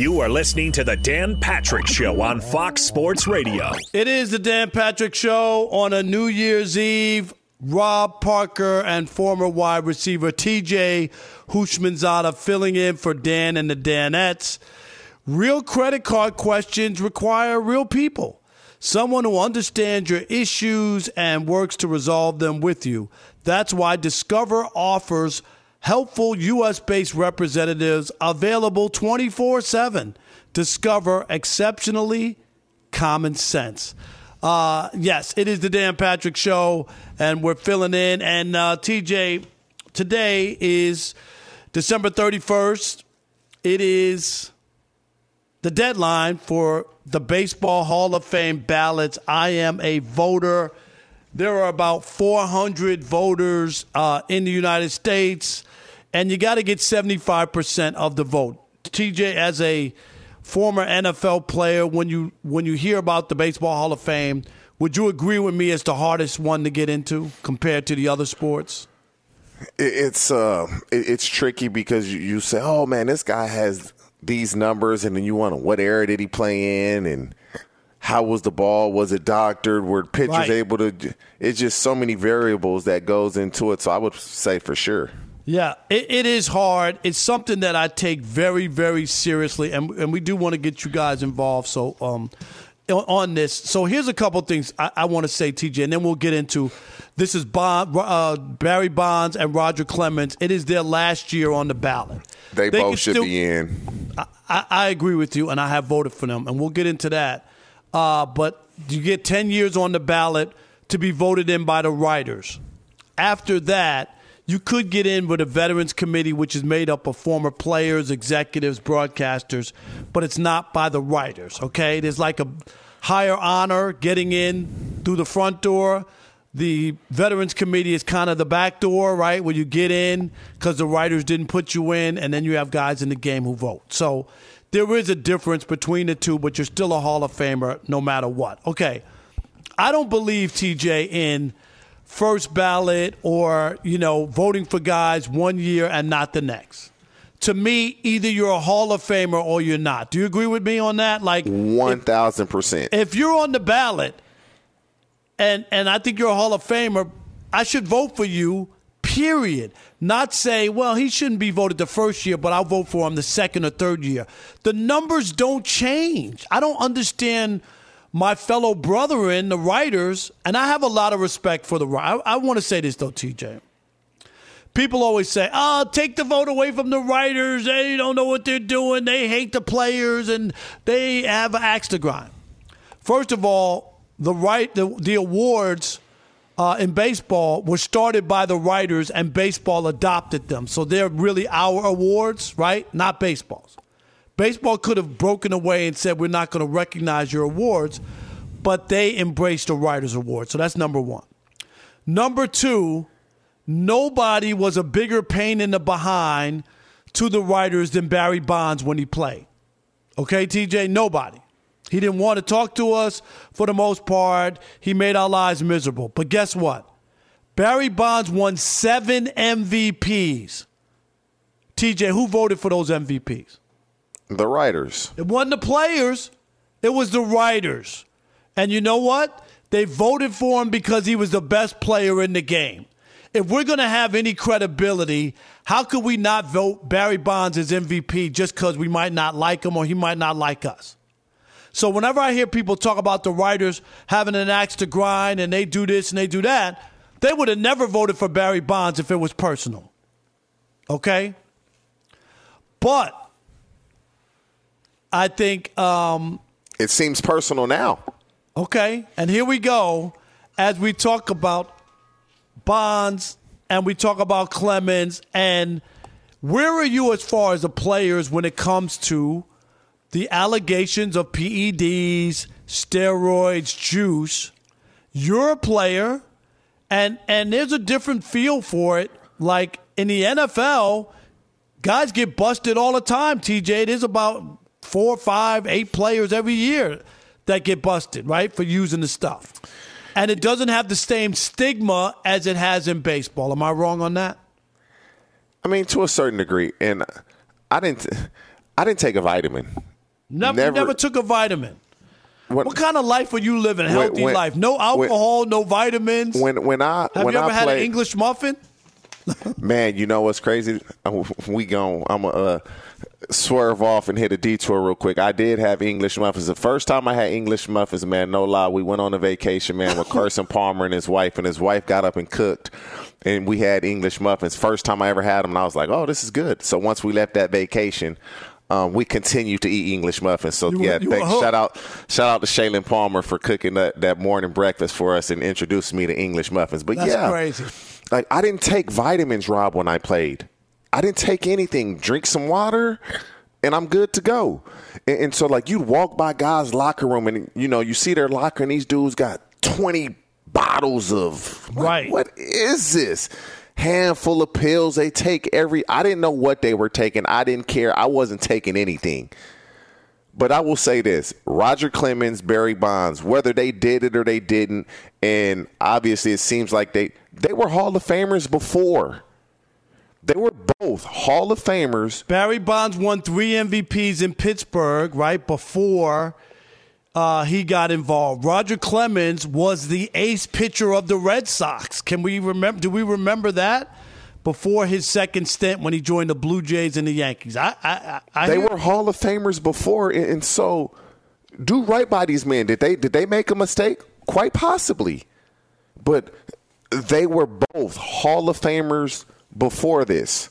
You are listening to the Dan Patrick Show on Fox Sports Radio. It is the Dan Patrick Show on a New Year's Eve. Rob Parker and former wide receiver TJ Houshmandzadeh filling in for Dan and the Danettes. Real credit card questions require real people. Someone who understands your issues and works to resolve them with you. That's why Discover offers helpful U.S. based representatives available 24 7. Discover exceptionally common sense. Uh, yes, it is the Dan Patrick Show, and we're filling in. And uh, TJ, today is December 31st. It is the deadline for the Baseball Hall of Fame ballots. I am a voter. There are about 400 voters uh, in the United States, and you got to get 75% of the vote. TJ, as a former NFL player, when you when you hear about the Baseball Hall of Fame, would you agree with me it's the hardest one to get into compared to the other sports? It's uh, it's tricky because you say, "Oh man, this guy has these numbers," and then you want wonder what era did he play in, and how was the ball? Was it doctored? Were pitchers right. able to? It's just so many variables that goes into it. So I would say for sure. Yeah, it, it is hard. It's something that I take very, very seriously, and and we do want to get you guys involved. So, um, on this, so here's a couple things I, I want to say, TJ, and then we'll get into. This is Bond, uh, Barry Bonds and Roger Clemens. It is their last year on the ballot. They, they both should still, be in. I, I, agree with you, and I have voted for them, and we'll get into that. Uh, but you get 10 years on the ballot to be voted in by the writers. After that, you could get in with a veterans committee, which is made up of former players, executives, broadcasters, but it's not by the writers. Okay, there's like a higher honor getting in through the front door. The veterans committee is kind of the back door, right, where you get in because the writers didn't put you in, and then you have guys in the game who vote. So there is a difference between the two, but you're still a Hall of Famer no matter what. Okay, I don't believe TJ in first ballot or, you know, voting for guys one year and not the next. To me, either you're a Hall of Famer or you're not. Do you agree with me on that? Like 1000%. If, if you're on the ballot and and I think you're a Hall of Famer, I should vote for you. Period. Not say, well, he shouldn't be voted the first year, but I'll vote for him the second or third year. The numbers don't change. I don't understand my fellow brethren, the writers, and I have a lot of respect for the I, I want to say this though, TJ. People always say, "Oh, take the vote away from the writers. They don't know what they're doing. They hate the players, and they have an axe to grind." First of all, the right the, the awards uh, in baseball were started by the writers, and baseball adopted them. So they're really our awards, right? Not baseball's. Baseball could have broken away and said, we're not going to recognize your awards, but they embraced the Writers' Award. So that's number one. Number two, nobody was a bigger pain in the behind to the writers than Barry Bonds when he played. Okay, TJ? Nobody. He didn't want to talk to us for the most part. He made our lives miserable. But guess what? Barry Bonds won seven MVPs. TJ, who voted for those MVPs? The writers. It wasn't the players, it was the writers. And you know what? They voted for him because he was the best player in the game. If we're going to have any credibility, how could we not vote Barry Bonds as MVP just because we might not like him or he might not like us? So whenever I hear people talk about the writers having an axe to grind and they do this and they do that, they would have never voted for Barry Bonds if it was personal. Okay? But I think. Um, it seems personal now. Okay, and here we go as we talk about Bonds and we talk about Clemens and where are you as far as the players when it comes to the allegations of PEDs, steroids, juice? You're a player, and and there's a different feel for it. Like in the NFL, guys get busted all the time. TJ, it is about four, five, eight players every year that get busted, right, for using the stuff. And it doesn't have the same stigma as it has in baseball. Am I wrong on that? I mean, to a certain degree. And I didn't, I didn't take a vitamin Never, Never- never took a vitamin. When, What kind of life are you living? A healthy when- life. No alcohol, no vitamins. when when I Have when you ever I had played, an English muffin? Man, you know what's crazy? We gon' I'm gonna uh, swerve off and hit a detour real quick. I did have English muffins. The first time I had English muffins, man, no lie, we went on a vacation, man, with Carson Palmer and his wife, and his wife got up and cooked, and we had English muffins. First time I ever had them, and I was like, oh, this is good. So once we left that vacation. Um, we continued to eat English muffins. So You yeah, you thanks, shout out shout out to Shaelyn Palmer for cooking that, that morning breakfast for us and introducing me to English muffins. But That's yeah, crazy. Like I didn't take vitamins, Rob, when I played. I didn't take anything. Drink some water, and I'm good to go. And, and so, like, you'd walk by guys' locker room, and you know, you see their locker, and these dudes got 20 bottles of what- Right. What is this? Handful of pills they take every. I didn't know what they were taking. I didn't care. I wasn't taking anything. But I will say this Roger Clemens, Barry Bonds, whether they did it or they didn't, and obviously it seems like they they were Hall of Famers before. They were both Hall of Famers. Barry Bonds won three MVPs in Pittsburgh right before uh, he got involved. Roger Clemens was the ace pitcher of the Red Sox. Can we remember? Do we remember that? Before his second stint when he joined the Blue Jays and the Yankees, I, I, I, I They were Hall of Famers before, and, and so do right by these men. Did they did they make a mistake? Quite possibly, but they were both Hall of Famers before this,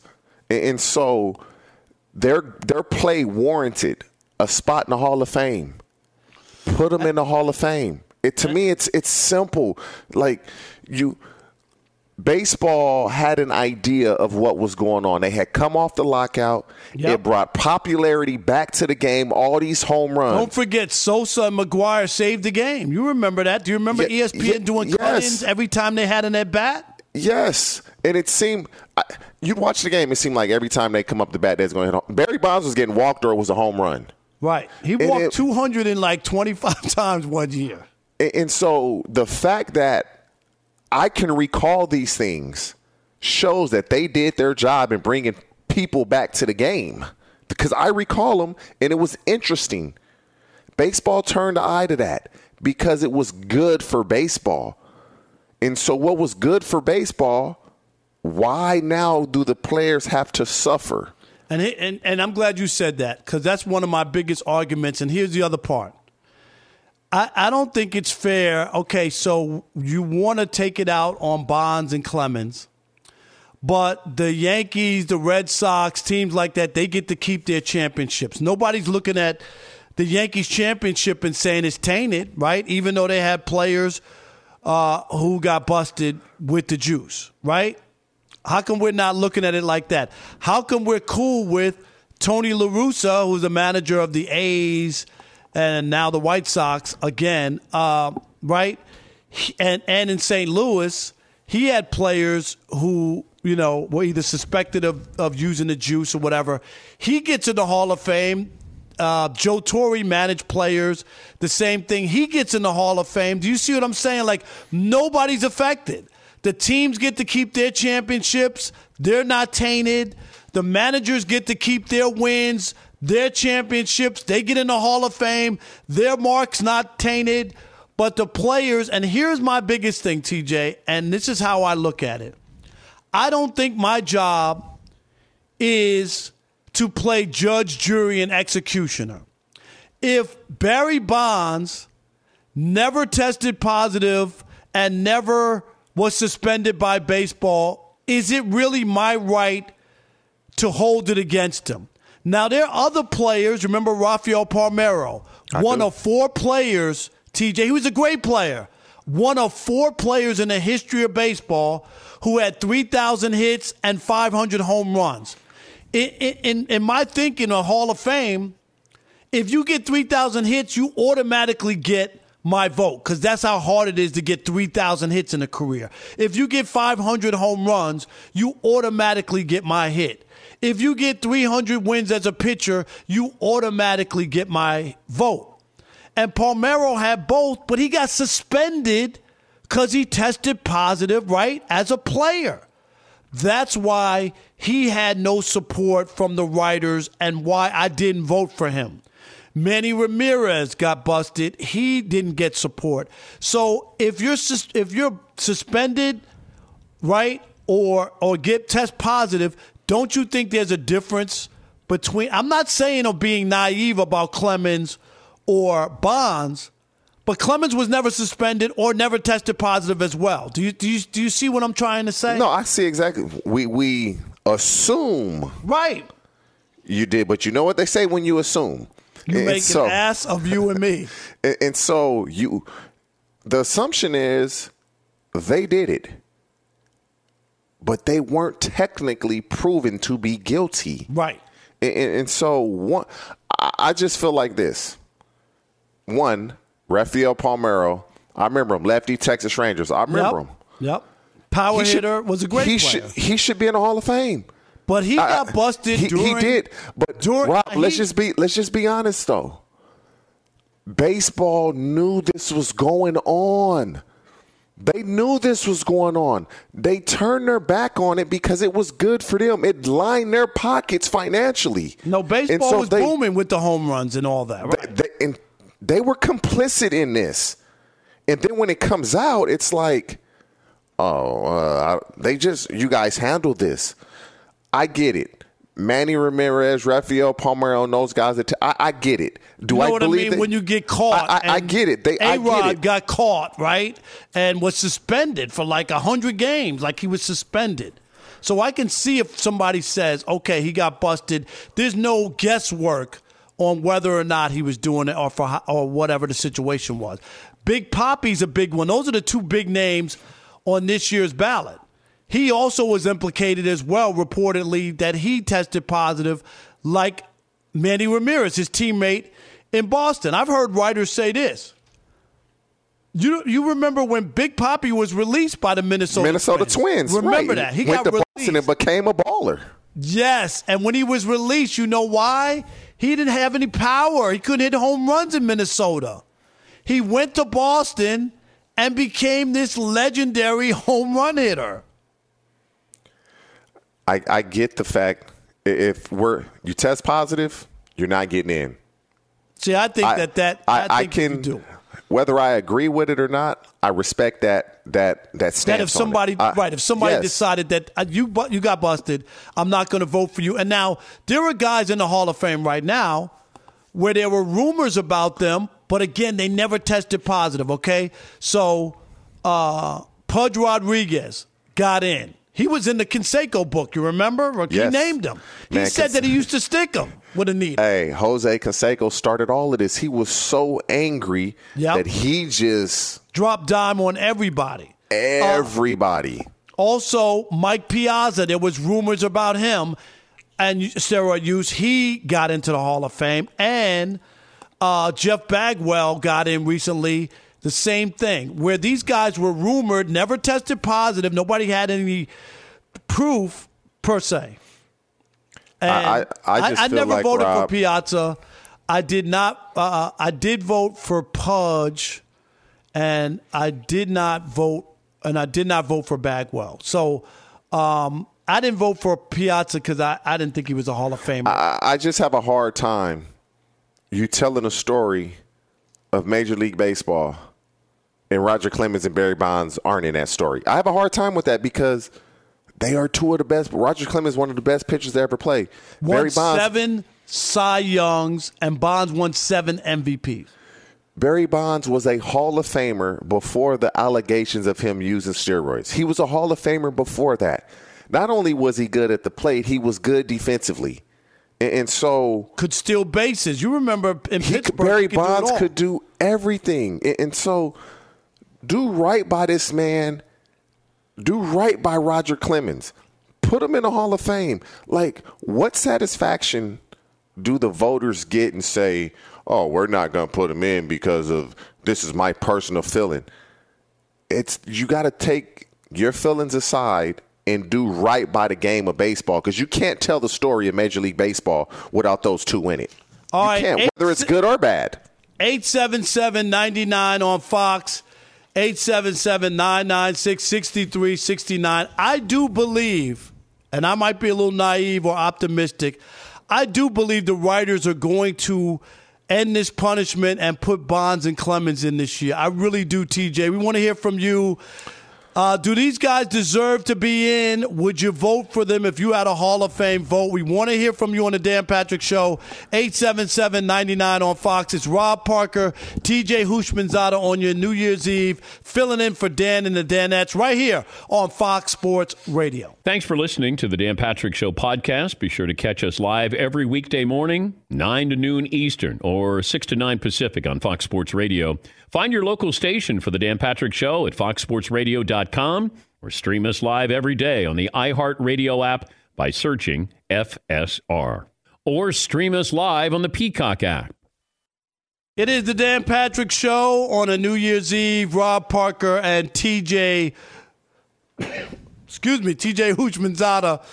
and, so their their play warranted a spot in the Hall of Fame. Put them in the Hall of Fame. It to me, it's it's simple. Like you baseball had an idea of what was going on. They had come off the lockout. Yep. It brought popularity back to the game. All these home runs. Don't forget, Sosa and McGwire saved the game. You remember that? Do you remember Yeah, ESPN yeah, doing yes. cut-ins every time they had an at bat? Yes, and it seemed you'd watch the game. It seemed like every time they come up the bat, they're going to hit. Home. Barry Bonds was getting walked or it was a home run. Right. He walked 200 and like 25 times one year. And so the fact that I can recall these things shows that they did their job in bringing people back to the game because I recall them and it was interesting. Baseball turned the eye to that because it was good for baseball. And so, what was good for baseball, why now do the players have to suffer? And, and and I'm glad you said that because that's one of my biggest arguments. And here's the other part. I, I don't think it's fair. Okay, so you want to take it out on Bonds and Clemens, but the Yankees, the Red Sox, teams like that, they get to keep their championships. Nobody's looking at the Yankees championship and saying it's tainted, right? Even though they had players uh, who got busted with the juice, right? How come we're not looking at it like that? How come we're cool with Tony La Russa, who's the manager of the A's and now the White Sox again, uh, right? And and in St. Louis, he had players who you know were either suspected of of using the juice or whatever. He gets in the Hall of Fame. Uh, Joe Torre managed players. The same thing. He gets in the Hall of Fame. Do you see what I'm saying? Like nobody's affected. The teams get to keep their championships. They're not tainted. The managers get to keep their wins, their championships. They get in the Hall of Fame. Their mark's not tainted. But the players, and here's my biggest thing, TJ, and this is how I look at it. I don't think my job is to play judge, jury, and executioner. If Barry Bonds never tested positive and never was suspended by baseball, is it really my right to hold it against him? Now, there are other players. Remember Rafael Palmeiro, one do. of four players, TJ, he was a great player, one of four players in the history of baseball who had 3,000 hits and 500 home runs. In, in, in my thinking, a Hall of Fame, if you get 3,000 hits, you automatically get my vote because that's how hard it is to get 3,000 hits in a career. If you get 500 home runs, you automatically get my hit. If you get 300 wins as a pitcher, you automatically get my vote. And Palmeiro had both, but he got suspended because he tested positive, right, as a player. That's why he had no support from the writers and why I didn't vote for him. Manny Ramirez got busted. He didn't get support. So if you're if you're suspended, right, or or get test positive, don't you think there's a difference between? I'm not saying of being naive about Clemens or Bonds, but Clemens was never suspended or never tested positive as well. Do you do you do you see what I'm trying to say? No, I see exactly. We we assume Right. you did, but you know what they say when you assume. You And make so- an ass of you and me. And, and so you, the assumption is they did it, but they weren't technically proven to be guilty. Right. And, and, so one, I, just feel like this. One, Rafael Palmeiro, I remember him, lefty Texas Rangers. I remember yep. him. Yep. Power He should- hitter was a great he player. Should, he should be in the Hall of Fame. but he I- got busted He, during he did, but during- Rob, let's just be let's just be honest though. Baseball knew this was going on. They knew this was going on. They turned their back on it because it was good for them. It lined their pockets financially. No, baseball so was they- booming with the home runs and all that. Right. they, and they were complicit in this. And then when it comes out, it's like, oh, uh, they just, you guys handled this. I get it. Manny Ramirez, Rafael Palmeiro, and those guys. That I I get it. Do you know I what I mean? that- when you get caught, I, I, I get it. They, A-Rod got caught, right, and was suspended for like hundred games. Like he was suspended. So I can see if somebody says, "Okay, he got busted." There's no guesswork on whether or not he was doing it or for or whatever the situation was. Big Papi's a big one. Those are the two big names on this year's ballot. He also was implicated as well, reportedly, that he tested positive, like Manny Ramirez, his teammate in Boston. I've heard writers say this. You you remember when Big Papi was released by the Minnesota Minnesota Twins. Remember right. that he went got to Boston released. and became a baller. Yes, and when he was released, you know why? He didn't have any power. He couldn't hit home runs in Minnesota. He went to Boston and became this legendary home run hitter. I, I get the fact if we're you test positive, you're not getting in. See, I think I, that that I, I think can do. whether I agree with it or not. I respect that that that stance. that if somebody I- right if somebody yes. decided that uh, you you got busted i'm not going to vote for you and now there are guys in the hall of fame right now where there were rumors about them but again they never tested positive okay so uh pudge rodriguez got in he was in the Canseco book you remember he Yes. named him he Man, said that he used to stick him with a needle Hey, Jose Canseco started all of this. He was so angry Yep. that he just dropped dime on everybody everybody. Also, Mike Piazza, there was rumors about him and steroid use. He got into the Hall of Fame. And uh, Jeff Bagwell got in recently. The same thing, where these guys were rumored, never tested positive. Nobody had any proof per se. And I- I just feel never like, voted for Piazza. I did not. Uh, I did vote for Pudge, and I did not vote, and I did not vote for Bagwell. So um, I didn't vote for Piazza because I, I didn't think he was a Hall of Famer. I, I just have a hard time you telling a story of Major League Baseball and Roger Clemens and Barry Bonds aren't in that story. I have a hard time with that because they are two of the best. Roger Clemens one of the best pitchers to ever play. won Barry Bonds seven Cy Youngs, and Bonds won seven MVPs. Barry Bonds was a Hall of Famer before the allegations of him using steroids. He was a Hall of Famer before that. Not only was he good at the plate, he was good defensively. And, and so Could steal bases. You remember in he could, Pittsburgh, Barry could do Bonds all. could do everything. And, and so do right by this man. Do right by Roger Clemens. Put him in the Hall of Fame. Like, what satisfaction do the voters get and say, oh, we're not going to put him in because of this is my personal feeling? It's you got to take your feelings aside and do right by the game of baseball because you can't tell the story of Major League Baseball without those two in it. All you right, can't, eight- whether it's good or bad. 877-99 on Fox. 877-996-6369. I do believe, and I might be a little naive or optimistic, I do believe the writers are going to end this punishment and put Bonds and Clemens in this year. I really do, TJ. We want to hear from you. Uh, do these guys deserve to be in? Would you vote for them if you had a Hall of Fame vote? We want to hear from you on the Dan Patrick Show, 877-99 on Fox. It's Rob Parker, TJ Houshmandzadeh on your New Year's Eve, filling in for Dan and the Danettes right here on Fox Sports Radio. Thanks for listening to the Dan Patrick Show podcast. Be sure to catch us live every weekday morning, 9 to noon Eastern or 6 to 9 Pacific on Fox Sports Radio. Find your local station for the Dan Patrick Show at foxsportsradio.com or stream us live every day on the iHeartRadio app by searching FSR. Or stream us live on the Peacock app. It is the Dan Patrick Show on a New Year's Eve. Rob Parker and TJ, excuse me, TJ Houshmandzadeh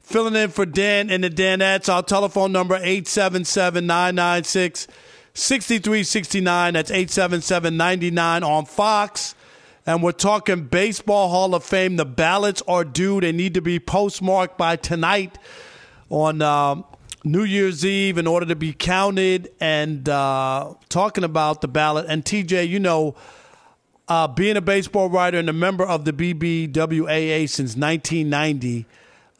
filling in for Dan and the Danettes. Our telephone number 877 996 6369. That's 877 99 on Fox. And we're talking Baseball Hall of Fame. The ballots are due. They need to be postmarked by tonight on uh, New Year's Eve in order to be counted. And uh, talking about the ballot. And TJ, you know, uh, being a baseball writer and a member of the BBWAA since 1990,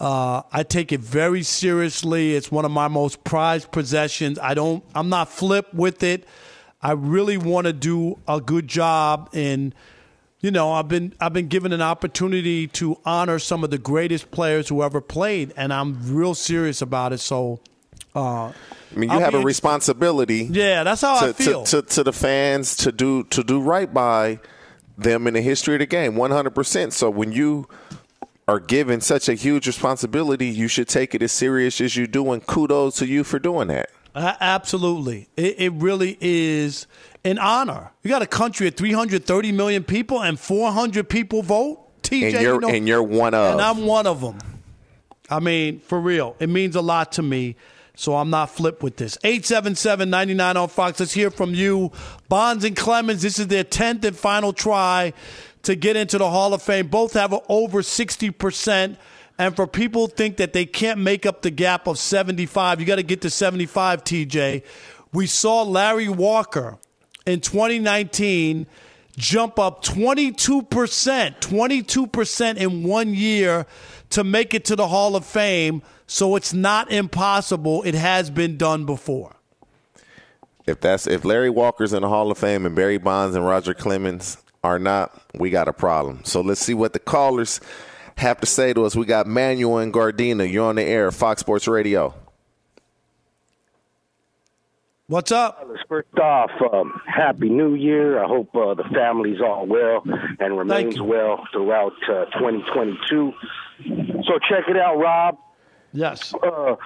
uh, I take it very seriously. It's one of my most prized possessions. I don't. I'm not flip with it. I really want to do a good job in. You know, I've been I've been given an opportunity to honor some of the greatest players who ever played, and I'm real serious about it. So, uh, I mean, you I'll have a responsibility. Yeah, that's how to, I feel to, to, to the fans to do to do right by them in the history of the game, 100. percent So when you are given such a huge responsibility, you should take it as serious as you do, and kudos to you for doing that. Uh, absolutely. It, it, really is an honor. You got a country of 330 million people and 400 people vote. TJ, and you're, you know, and you're one of. And I'm one of them. I mean, for real. It means a lot to me. So I'm not flipped with this. 877-99 on Fox. Let's hear from you. Bonds and Clemens, this is their 10th and final try to get into the Hall of Fame. Both have over 60%. And for people think that they can't make up the gap of 75, you got to get to 75, TJ. We saw Larry Walker in 2019 jump up 22%, 22% in one year to make it to the Hall of Fame. So it's not impossible. It has been done before. If that's if Larry Walker's in the Hall of Fame and Barry Bonds and Roger Clemens are not, we got a problem. So let's see what the callers have to say to us. We got Manuel and Gardena. You're on the air, Fox Sports Radio. What's up? First off, um, Happy New Year. I hope uh, the family's all well and remains well throughout uh, 2022. So check it out, Rob. Yes. Uh,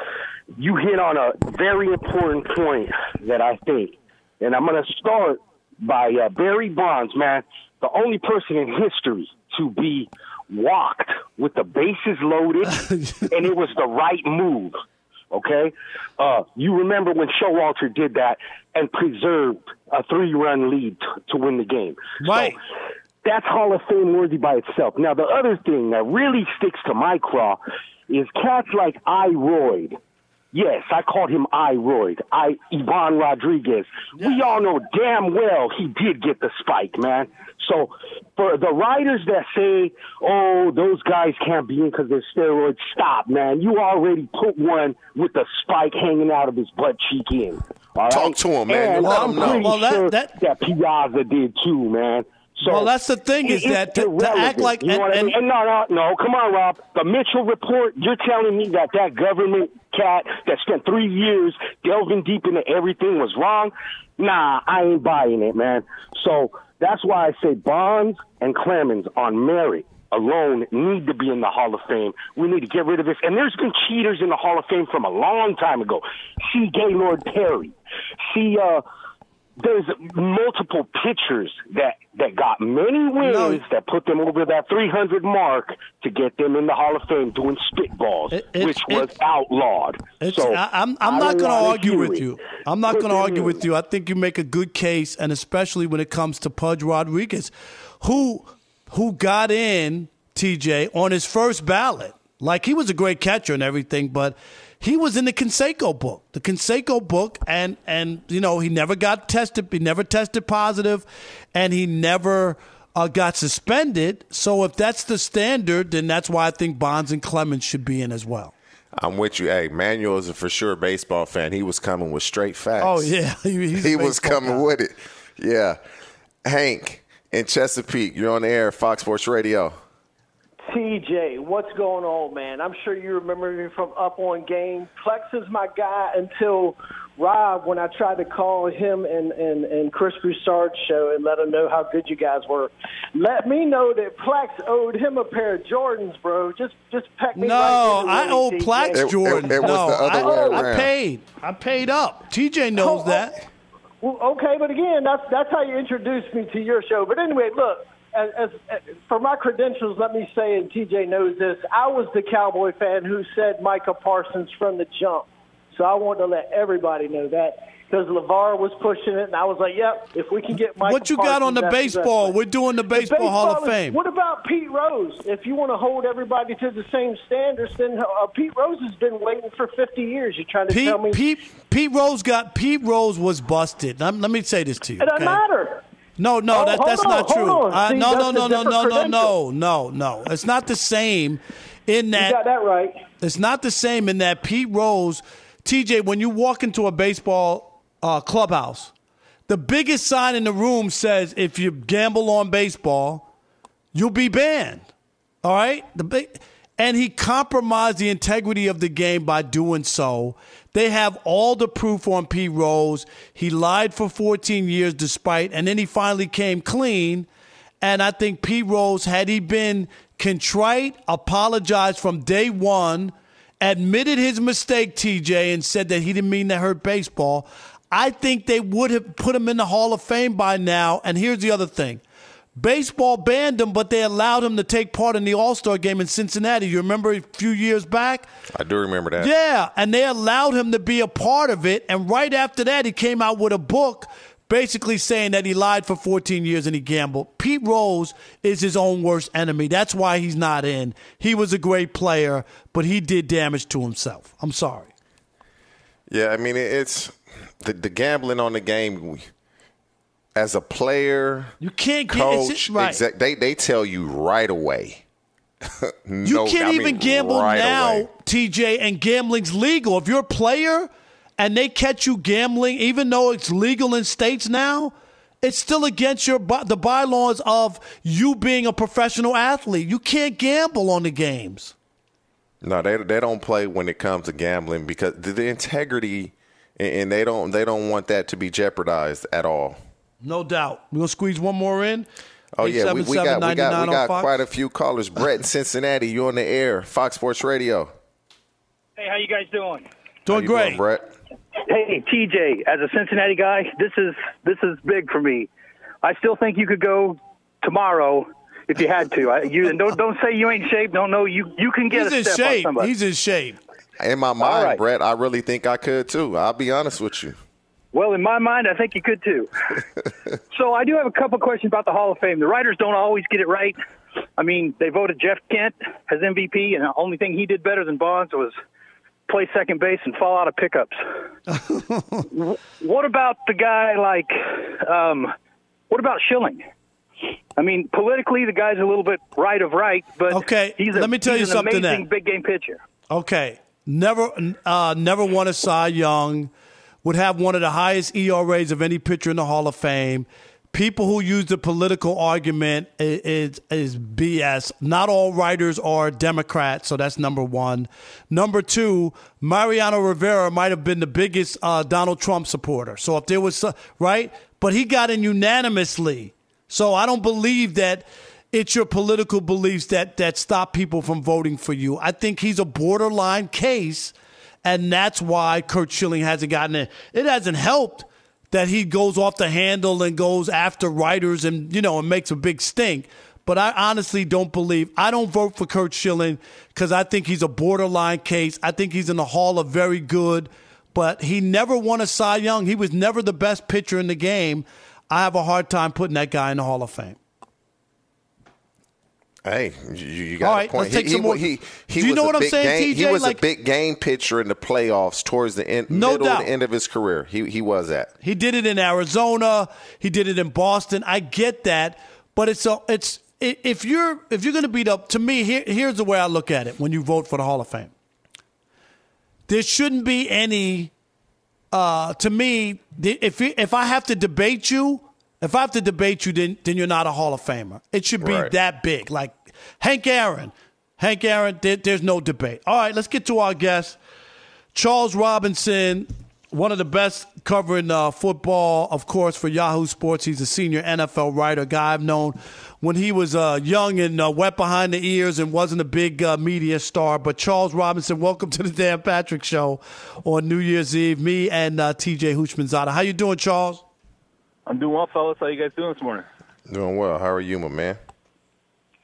you hit on a very important point that I think, and I'm going to start by uh, Barry Bonds, man, the only person in history to be walked with the bases loaded, and it was the right move. Okay, uh, you remember when Showalter did that and preserved a three-run lead t- to win the game. Right. So that's Hall of Fame worthy by itself. Now, the other thing that really sticks to my craw is cats like I. Royd Yes, I called him Iroid. I Ivan Rodriguez. Yeah. We all know damn well he did get the spike, man. So for the writers that say, "Oh, those guys can't be in because they're steroids," stop, man. You already put one with the spike hanging out of his butt cheek in. All Talk right? to him, man. And I'm pretty well, that, sure that, that Piazza did too, man. So well, that's the thing is that to, to, act like and, mean? and, no, no, no. Come on, Rob. The Mitchell report. You're telling me that that government cat that spent three years delving deep into everything was wrong? Nah, I ain't buying it, man. So that's why I say Bonds and Clemens on merit alone need to be in the Hall of Fame. We need to get rid of this. And there's been cheaters in the Hall of Fame from a long time ago. See Gaylord Perry. See uh there's multiple pitchers that that got many wins no. that put them over that 300 mark to get them in the Hall of Fame doing spitballs, it, it, which was it, outlawed. so I, I'm I'm not going to argue with you. I'm not going to argue with you. I think you make a good case, and especially when it comes to Pudge Rodriguez, who who got in TJ on his first ballot. Like he was a great catcher and everything, but he was in the Canseco book, the Canseco book, and and you know he never got tested, he never tested positive, and he never uh, got suspended. So if that's the standard, then that's why I think Bonds and Clemens should be in as well. I'm with you. Hey, Manuel is a for sure baseball fan. He was coming with straight facts. Oh yeah, he, he was coming guy. with it. Yeah, Hank in Chesapeake, you're on the air, Fox Sports Radio. TJ, what's going on, man? I'm sure you remember me from Up on Game. Plex is my guy until Rob, when I tried to call him and, and, and Chris Broussard's show and let him know how good you guys were. Let me know that Plex owed him a pair of Jordans, bro. Just just peck me No, right I owe Plex Jordans. It, it, it no, I, I, paid. I paid up. TJ knows oh, oh, that. Well, okay, but again, that's that's how you introduced me to your show. But anyway, look, as, as, for my credentials, let me say, and TJ knows this, I was the Cowboy fan who said Micah Parsons from the jump. So I wanted to let everybody know that because LeVar was pushing it, and I was like, "Yep, if we can get Micah What you got on the baseball? We're doing the baseball, the baseball, Hall of Fame. What about Pete Rose? If you want to hold everybody to the same standards, then uh, Pete Rose has been waiting for 50 years. You're trying to Pete, tell me Pete Pete Rose got Pete Rose was busted. Let, let me say this to you. It doesn't okay? matter. No, no, oh, that, that's on, not true. Uh, See, no, no, no, no, no, no, no, no, no. It's not the same in that. You got that right. It's not the same in that Pete Rose, TJ, when you walk into a baseball uh, clubhouse, the biggest sign in the room says if you gamble on baseball, you'll be banned. All right? The big and he compromised the integrity of the game by doing so. They have all the proof on Pete Rose. He lied for 14 years despite, and then he finally came clean. And I think Pete Rose, had he been contrite, apologized from day one, admitted his mistake, TJ, and said that he didn't mean to hurt baseball, I think they would have put him in the Hall of Fame by now. And here's the other thing Baseball banned him, but they allowed him to take part in the All Star game in Cincinnati. You remember a few years back? I do remember that. Yeah, and they allowed him to be a part of it. And right after that, he came out with a book basically saying that he lied for 14 years and he gambled. Pete Rose is his own worst enemy. That's why he's not in. He was a great player, but he did damage to himself. I'm sorry. Yeah, I mean, it's the, the gambling on the game as a player, you can't get coach, right. They they tell you right away. no, you can't I even mean, gamble right now, away. TJ, and gambling's legal. If you're a player and they catch you gambling, even though it's legal in states now, it's still against your the bylaws of you being a professional athlete. You can't gamble on the games. No, they they don't play when it comes to gambling because the, the integrity and they don't they don't want that to be jeopardized at all. No doubt. We're gonna squeeze one more in. Oh yeah, we, we got we got we oh got quite a few callers. Brett in Cincinnati, you on the air, Fox Sports Radio. Hey, how you guys doing? Doing great, doing, Brett. Hey, TJ, as a Cincinnati guy, this is this is big for me. I still think you could go tomorrow if you had to. I, you don't don't say you ain't shape. Don't know you you can get He's a in step shape. on somebody. He's in shape. In my mind, right. Brett, I really think I could too. I'll be honest with you. Well, in my mind, I think you could too. so I do have a couple questions about the Hall of Fame. The writers don't always get it right. I mean, they voted Jeff Kent as MVP, and the only thing he did better than Bonds was play second base and fall out of pickups. what about the guy like, um, what about Schilling? I mean, politically, the guy's a little bit right of right, but okay. He's a, let me tell you something. Amazing then. big game pitcher. Okay, never, uh, never won a Cy Young would have one of the highest ERAs of any pitcher in the Hall of Fame. People who use the political argument is, is, BS. Not all writers are Democrats, so that's number one. Number two, Mariano Rivera might have been the biggest uh, Donald Trump supporter. So if there was, right? But he got in unanimously. So I don't believe that it's your political beliefs that, that stop people from voting for you. I think he's a borderline case and that's why Curt Schilling hasn't gotten it. It hasn't helped that he goes off the handle and goes after writers and you know and makes a big stink. But I honestly don't believe I don't vote for Curt Schilling because I think he's a borderline case. I think he's in the Hall of Very Good, but he never won a Cy Young. He was never the best pitcher in the game. I have a hard time putting that guy in the Hall of Fame. Hey, you, you got All a point. let's take he, some he, more- he, he Do you was know a what I'm big saying, game, He TJ? was Like- a big game pitcher in the playoffs towards the end, No middle doubt. end of his career. He he was at. He did it in Arizona. He did it in Boston. I get that, but it's a, it's if you're if you're going to beat up to me. Here, here's the way I look at it. When you vote for the Hall of Fame, there shouldn't be any. Uh, to me, if if I have to debate you, if I have to debate you, then then you're not a Hall of Famer. It should be Right. that big. Like Hank Aaron, Hank Aaron. There, there's no debate. All right, let's get to our guest. Charles Robinson, one of the best covering uh, football, of course, for Yahoo Sports. He's a senior NFL writer, guy I've known when he was uh, young and uh, wet behind the ears and wasn't a big uh, media star. But Charles Robinson, welcome to the Dan Patrick Show on New Year's Eve. Me and uh, TJ Houshmandzadeh. How you doing, Charles? I'm doing well, fellas. How you guys doing this morning? Doing well. How are you, my man?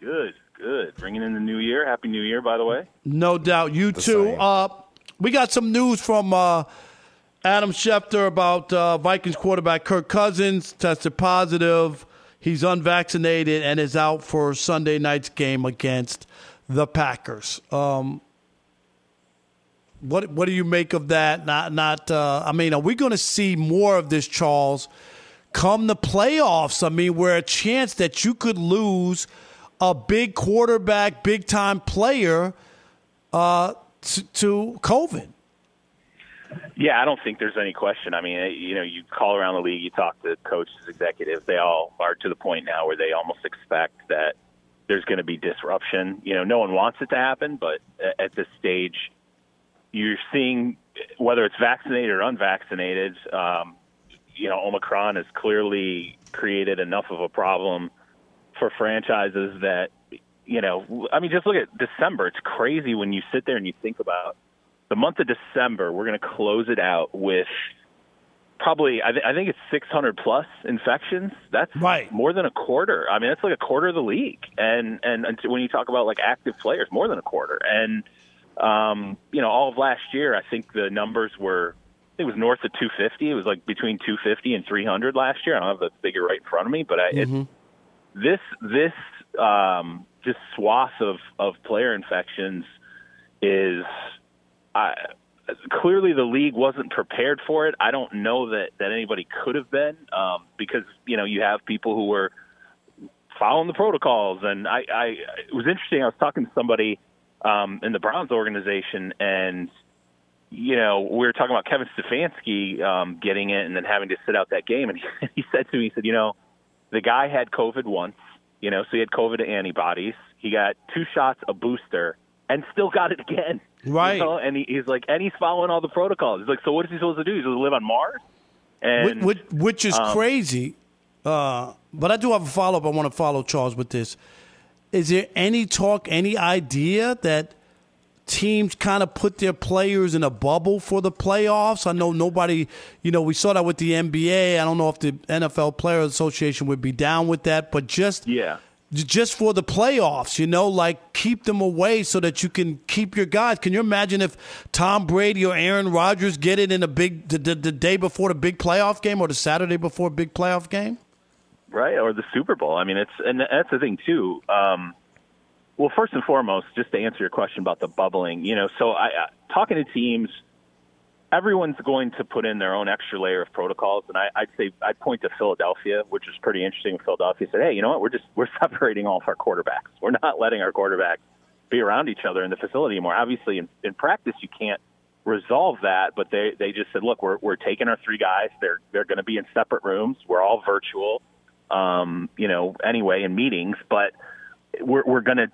Good, good. Bringing in the new year. Happy New Year, by the way. No doubt. You too. Uh, we got some news from uh, Adam Schefter about uh, Vikings quarterback Kirk Cousins tested positive. He's unvaccinated and is out for Sunday night's game against the Packers. Um, what what do you make of that? Not not. Uh, I mean, are we going to see more of this, Charles? Come the playoffs, I mean, where a chance that you could lose a big quarterback, big time player uh, to, to COVID. Yeah, I don't think there's any question. I mean, eh, you know, you call around the league, you talk to coaches, executives. They all are to the point now where they almost expect that there's going to be disruption. You know, no one wants it to happen, but at this stage, you're seeing whether it's vaccinated or unvaccinated. Um, you know, Omicron has clearly created enough of a problem for franchises that, you know, I mean, just look at December. It's crazy when you sit there and you think about the month of December. We're going to close it out with probably, I, th- I think it's 600 plus infections. That's Right. more than a quarter. I mean, that's like a quarter of the league. And, and, and when you talk about like active players, more than a quarter. And, um, you know, all of last year, I think the numbers were, it was north of 250. It was like between 250 and 300 last year. I don't have the figure right in front of me, but I, it, this this um, just swath of of player infections is I, clearly the league wasn't prepared for it. I don't know that that anybody could have been um, because you know you have people who were following the protocols, and I, I it was interesting. I was talking to somebody um, in the Browns organization, and you know we were talking about Kevin Stefanski um, getting it and then having to sit out that game, and he, he said to me, he said, you know the guy had COVID once, you know, so he had COVID antibodies. He got two shots, a booster, and still got it again. you Right. know? And he, he's like, and he's following all the protocols. He's like, so what is he supposed to do? He's supposed to live on Mars? And which, which, which is um, crazy. Uh, but I do have a follow up. I want to follow Charles with this. Is there any talk, any idea that teams kind of put their players in a bubble for the playoffs? I know nobody, you know, we saw that with the NBA. I don't know if the NFL Players Association would be down with that, but just yeah. just for the playoffs, you know, like keep them away so that you can keep your guys. Can you imagine if Tom Brady or Aaron Rodgers get it in a big the, the, the day before the big playoff game or the Saturday before a big playoff game? right? Or the Super Bowl. I mean, it's and that's the thing too. Um, well, first and foremost, just to answer your question about the bubbling, you know, so I, I talking to teams, everyone's going to put in their own extra layer of protocols, and I, I'd say I'd point to Philadelphia, which is pretty interesting. Philadelphia said, "Hey, you know what? We're just we're separating all of our quarterbacks. We're not letting our quarterbacks be around each other in the facility anymore. Obviously, in, in practice, you can't." resolve that but they they just said look we're we're taking our three guys they're they're going to be in separate rooms we're all virtual um, you know, anyway in meetings, but we're, we're going to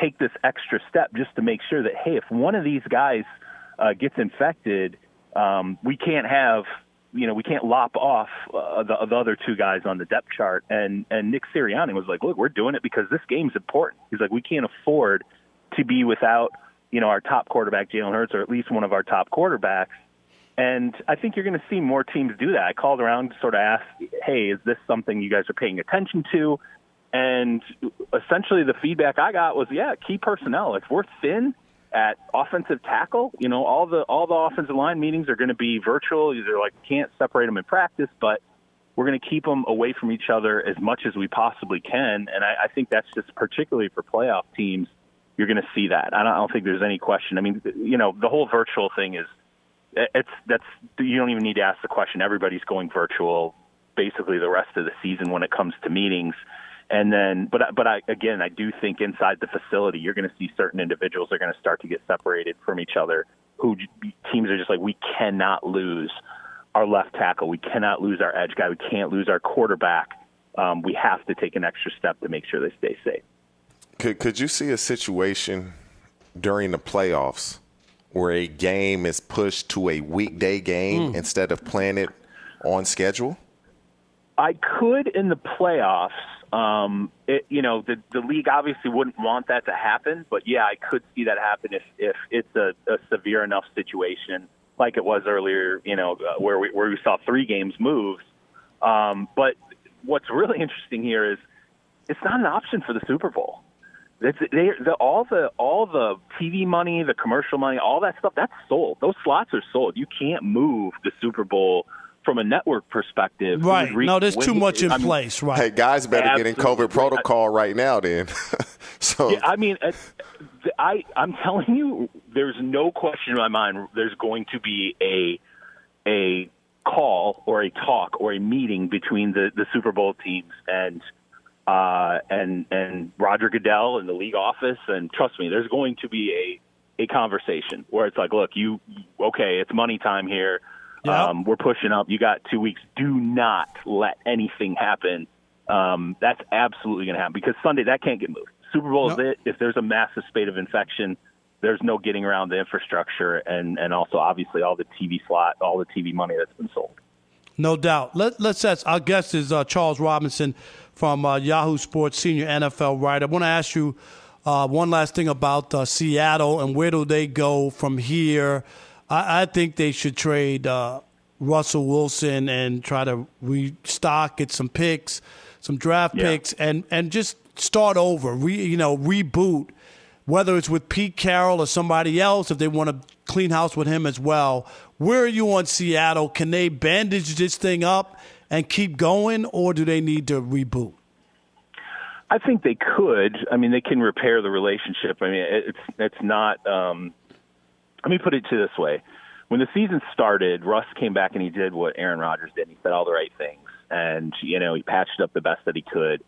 take this extra step just to make sure that, hey, if one of these guys uh, gets infected, um, we can't have, you know, we can't lop off uh, the, the other two guys on the depth chart. And, and Nick Sirianni was like, look, we're doing it because this game's important. He's like, we can't afford to be without, you know, our top quarterback, Jalen Hurts, or at least one of our top quarterbacks. And I think you're going to see more teams do that. I called around to sort of ask, hey, is this something you guys are paying attention to? And essentially the feedback I got was, yeah, key personnel. If we're thin at offensive tackle, you know, all the all the offensive line meetings are going to be virtual. They're like can't separate them in practice, but We're going to keep them away from each other as much as we possibly can, and I, I think that's just particularly for playoff teams. You're going to see that. I don't, I don't think there's any question. I mean, you know, the whole virtual thing is it's that's you don't even need to ask the question. Everybody's going virtual basically the rest of the season when it comes to meetings. And then, but but I again, I do think inside the facility, you're going to see certain individuals are going to start to get separated from each other. Who teams are just like, we cannot lose our left tackle, we cannot lose our edge guy, we can't lose our quarterback. Um, we have to take an extra step to make sure they stay safe. Could could you see a situation during the playoffs where a game is pushed to a weekday game mm. instead of playing it on schedule? I could in the playoffs. Um, it, you know, the the league obviously wouldn't want that to happen, but yeah, I could see that happen if if it's a, a severe enough situation, like it was earlier. You know, uh, where we where we saw three games moves. Um, but what's really interesting here is it's not an option for the Super Bowl. It's, they, the, all the all the TV money, the commercial money, all that stuff that's sold. Those slots are sold. You can't move the Super Bowl from a network perspective. Right. Re- no, there's too much in I place. right. Hey, guys better Absolutely. get in COVID protocol right now then. so yeah, I mean, I I'm telling you, there's no question in my mind. There's going to be a a call or a talk or a meeting between the the Super Bowl teams and. Uh, and and Roger Goodell and the league office, and trust me, there's going to be a a conversation where it's like, look, you okay, it's money time here Um, we're pushing up. You got two weeks. Do not let anything happen. Um, that's absolutely going to happen because Sunday that can't get moved. Super Bowl nope. is it. If there's a massive spate of infection, there's no getting around the infrastructure and and also obviously all the TV slot, all the TV money that's been sold. No doubt. Let, let's ask. Our guest is uh, Charles Robinson from uh, Yahoo Sports, senior NFL writer. I want to ask you uh, one last thing about uh, Seattle and where do they go from here? I, I think they should trade uh, Russell Wilson and try to restock, get some picks, some draft yeah. picks, and and just start over. Re, you know, reboot. Whether it's with Pete Carroll or somebody else, if they want to clean house with him as well. Where are you on Seattle? Can they bandage this thing up and keep going, or do they need to reboot? I think they could. I mean, they can repair the relationship. I mean, it's it's not. Um, let me put it to this way. When the season started, Russ came back and he did what Aaron Rodgers did. He said all the right things. And, you know, he patched up the best that he could.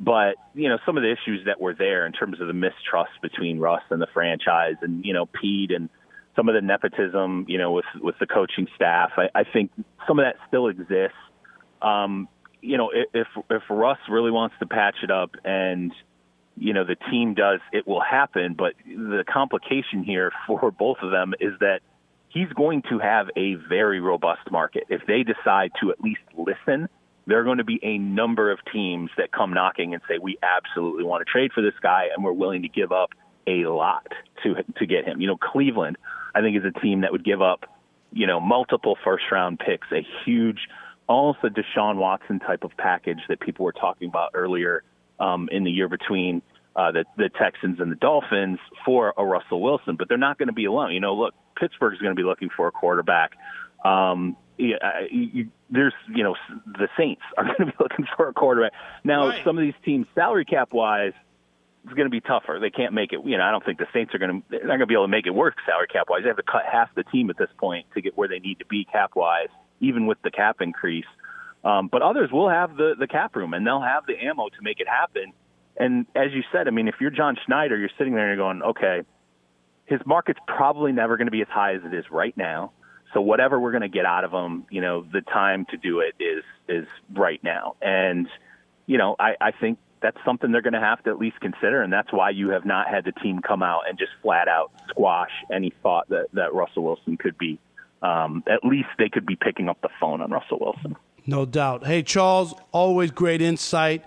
But, you know, some of the issues that were there in terms of the mistrust between Russ and the franchise and, you know, Pete and some of the nepotism, you know, with with the coaching staff, I, I think some of that still exists. Um, you know, if if Russ really wants to patch it up and you know the team does, it will happen. But the complication here for both of them is that he's going to have a very robust market. If they decide to at least listen, there are going to be a number of teams that come knocking and say, "We absolutely want to trade for this guy, and we're willing to give up a lot to to get him." You know, Cleveland, I think, is a team that would give up, you know, multiple first round picks, a huge, almost a Deshaun Watson type of package that people were talking about earlier um, in the year between uh, the, the Texans and the Dolphins for a Russell Wilson, but they're not going to be alone. You know, look, Pittsburgh is going to be looking for a quarterback. Um, you, you, there's, you know, the Saints are going to be looking for a quarterback. Now, right. some of these teams, salary cap wise, it's going to be tougher. They can't make it. You know, I don't think the Saints are going to. They're not going to be able to make it work salary cap wise. They have to cut half the team at this point to get where they need to be cap wise, even with the cap increase. Um, but others will have the the cap room and they'll have the ammo to make it happen. And as you said, I mean, if you're John Schneider, you're sitting there and you're going, okay, his market's probably never going to be as high as it is right now. So whatever we're going to get out of him, you know, the time to do it is is right now. And you know, I, I think that's something they're going to have to at least consider, and that's why you have not had the team come out and just flat out squash any thought that that Russell Wilson could be. Um, at least they could be picking up the phone on Russell Wilson. No doubt. Hey, Charles, always great insight.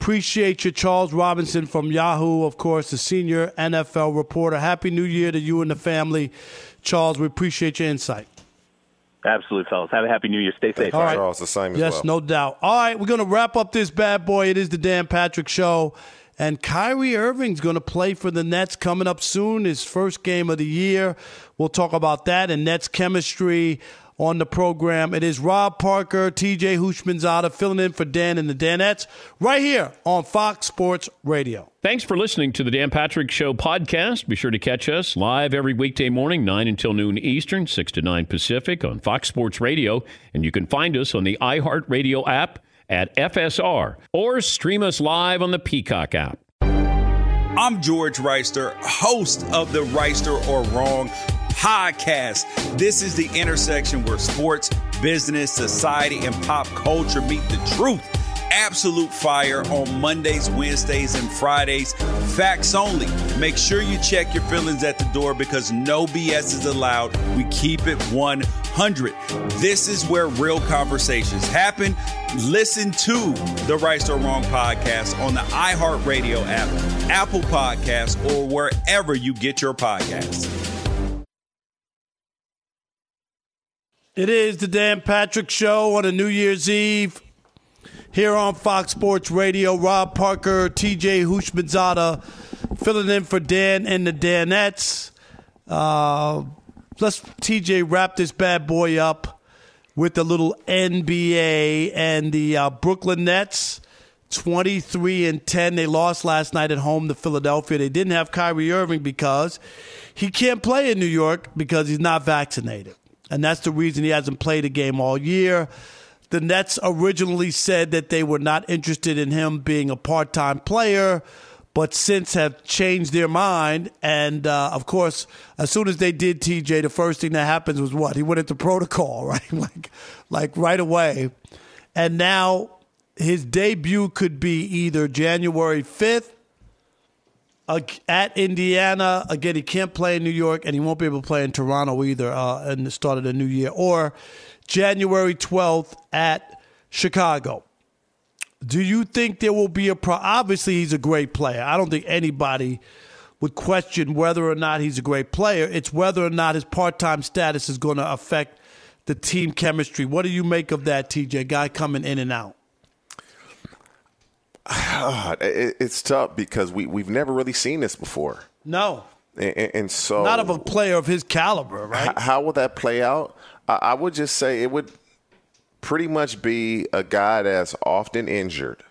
Appreciate you, Charles Robinson from Yahoo, of course, the senior NFL reporter. Happy New Year to you and the family. Charles, we appreciate your insight. Absolutely, fellas. Have a happy New Year. Stay safe. All right. Charles, the same yes, well. no doubt. All right, we're going to wrap up this bad boy. It is the Dan Patrick Show. And Kyrie Irving's going to play for the Nets coming up soon, his first game of the year. We'll talk about that and Nets chemistry. On the program. It is Rob Parker, TJ Houshmandzadeh filling in for Dan and the Danettes right here on Fox Sports Radio. Thanks for listening to the Dan Patrick Show podcast. Be sure to catch us live every weekday morning, 9 until noon Eastern, 6 to 9 Pacific on Fox Sports Radio. And you can find us on the iHeartRadio app at FSR or stream us live on the Peacock app. I'm George Wrighster, host of the Wrighster or Wrong podcast. This is the intersection where sports, business, society, and pop culture meet the truth. Absolute fire on Mondays, Wednesdays, and Fridays. Facts only. Make sure you check your feelings at the door because no BS is allowed. We keep it 100. This is where real conversations happen. Listen to the Right or Wrong podcast on the iHeartRadio app, Apple Podcasts, or wherever you get your podcasts. It is the Dan Patrick Show on a New Year's Eve here on Fox Sports Radio. Rob Parker, TJ Houshmandzadeh filling in for Dan and the Danettes. Uh, let's, TJ, wrap this bad boy up with the little NBA and the uh, Brooklyn Nets. 23 and 10. They lost last night at home to Philadelphia. They didn't have Kyrie Irving because he can't play in New York because he's not vaccinated and that's the reason he hasn't played a game all year. The Nets originally said that they were not interested in him being a part time player, but since have changed their mind. And uh, of course, as soon as they did, TJ, the first thing that happens was what? He went into protocol, right? like, like right away. And now his debut could be either January 5th at Indiana. Again, he can't play in New York, and he won't be able to play in Toronto either uh, in the start of the new year. Or January 12th at Chicago. Do you think there will be a pro? Obviously, he's a great player. I don't think anybody would question whether or not he's a great player. It's whether or not his part time status is going to affect the team chemistry. What do you make of that, TJ? Guy coming in and out. it's tough because we we've never really seen this before. No. And, and so not of a player of his caliber, right? How will that play out? I, I would just say it would pretty much be a guy that's often injured.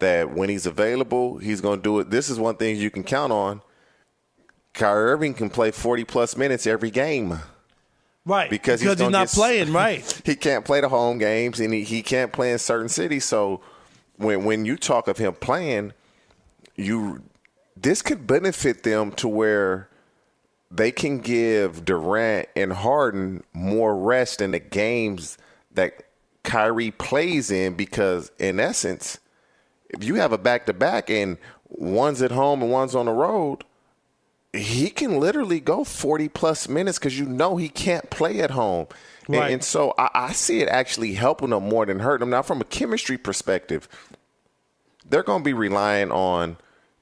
That when he's available, he's going to do it. This is one thing you can count on. Kyrie Irving can play 40 plus minutes every game. Right. Because, because he's, he's not get, playing, right. he can't play the home games and he, he can't play in certain cities. So when when you talk of him playing, you this could benefit them to where they can give Durant and Harden more rest in the games that Kyrie plays in because in essence, if you have a back to back and one's at home and one's on the road, he can literally go 40 plus minutes because you know he can't play at home. Right. And, and, so I, I, see it actually helping them more than hurting them. Now, from a chemistry perspective, they're going to be relying on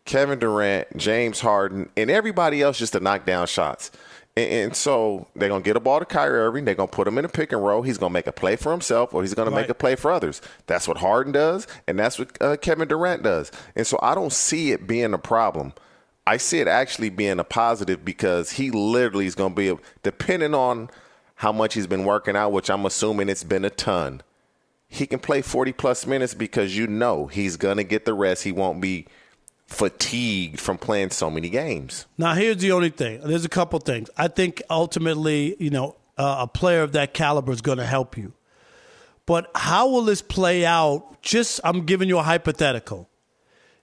Kevin Durant, James Harden, and everybody else just to knock down shots. And, and so they're going to get a ball to Kyrie Irving. They're going to put him in a pick and roll. He's going to make a play for himself or he's going right. to make a play for others. That's what Harden does, and that's what uh, Kevin Durant does. And so I don't see it being a problem. I see it actually being a positive because he literally is going to be, depending on how much he's been working out, which I'm assuming it's been a ton – he can play 40 plus minutes because you know he's going to get the rest. He won't be fatigued from playing so many games. Now, here's the only thing. There's a couple things. I think ultimately, you know, uh, a player of that caliber is going to help you. But how will this play out? Just I'm giving you a hypothetical.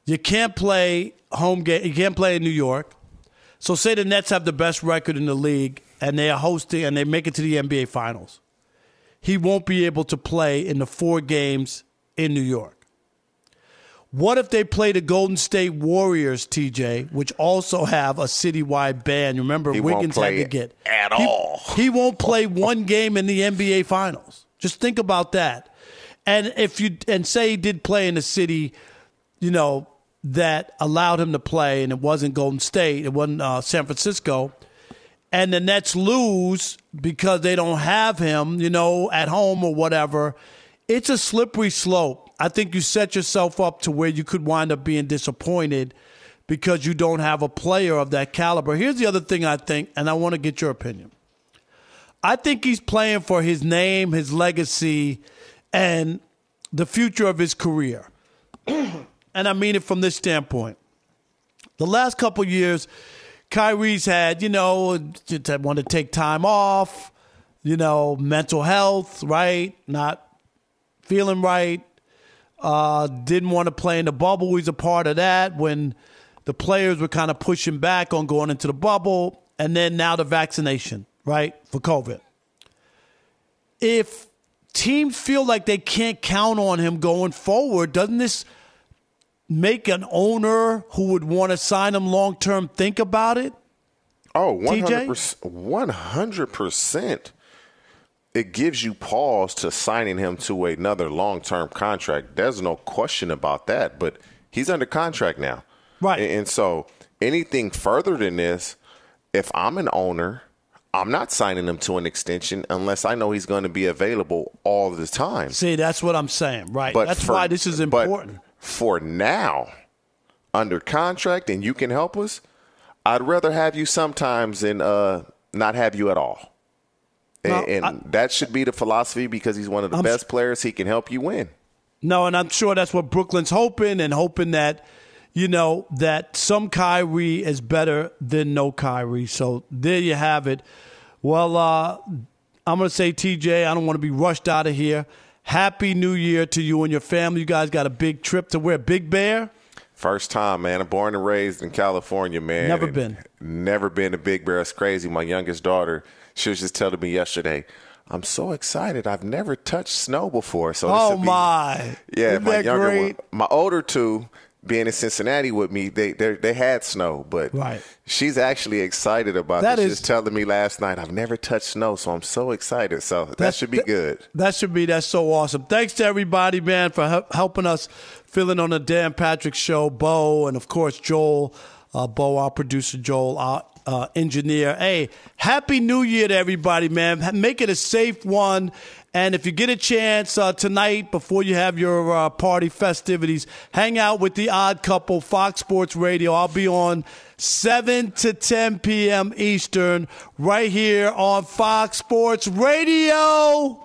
You can't play home game. You can't play in New York. So say the Nets have the best record in the league and they are hosting and they make it to the NBA Finals he won't be able to play in the four games in New York. What if they play the Golden State Warriors, TJ, which also have a citywide ban? Remember, he Wiggins had to get at he, all. He won't play one game in the NBA Finals. Just think about that. And if you and say he did play in a city, you know that allowed him to play, and it wasn't Golden State, it wasn't uh, San Francisco and the Nets lose because they don't have him, you know, at home or whatever, it's a slippery slope. I think you set yourself up to where you could wind up being disappointed because you don't have a player of that caliber. Here's the other thing I think, and I want to get your opinion. I think he's playing for his name, his legacy, and the future of his career. and I mean it from this standpoint. The last couple years, Kyrie's had, you know, want to take time off, you know, mental health, right? Not feeling right. Uh, didn't want to play in the bubble. He's a part of that when the players were kind of pushing back on going into the bubble. And then now the vaccination, right, for COVID. If teams feel like they can't count on him going forward, doesn't this make an owner who would want to sign him long term think about it? Oh, 100%. 100%. It gives you pause to signing him to another long term contract. There's no question about that, but he's under contract now. Right. And, so anything further than this, if I'm an owner, I'm not signing him to an extension unless I know he's going to be available all the time. See, that's what I'm saying, right? But that's for- why this is important. For now, under contract, and you can help us, I'd rather have you sometimes than uh, not have you at all. And, No, and I- that should be the philosophy because he's one of the I'm best players. He can help you win. No, and I'm sure that's what Brooklyn's hoping and hoping that, you know, that some Kyrie is better than no Kyrie. So there you have it. Well, uh, I'm going to say, TJ, I don't want to be rushed out of here. Happy New Year to you and your family. You guys got a big trip to where? Big Bear? First time, man. I'm born and raised in California, man. Never and been. Never been to Big Bear. It's crazy. My youngest daughter, she was just telling me yesterday, I'm so excited. I've never touched snow before. So Oh, be- my. Yeah, Isn't my younger great? one. My older two, being in Cincinnati with me, they they they had snow, but Right. she's actually excited about That this. is- She was telling me last night, I've never touched snow, so I'm so excited. So that That's- should be that- good. That should be. That's so awesome. Thanks to everybody, man, for hel- helping us fill in on the Dan Patrick Show. Bo and of course Joel, uh, Bo, our producer, Joel, our uh, engineer. Hey, happy New Year to everybody, man. Make it a safe one. And if you get a chance uh, tonight before you have your uh, party festivities, hang out with the Odd Couple, Fox Sports Radio. I'll be on 7 to 10 p.m. Eastern right here on Fox Sports Radio.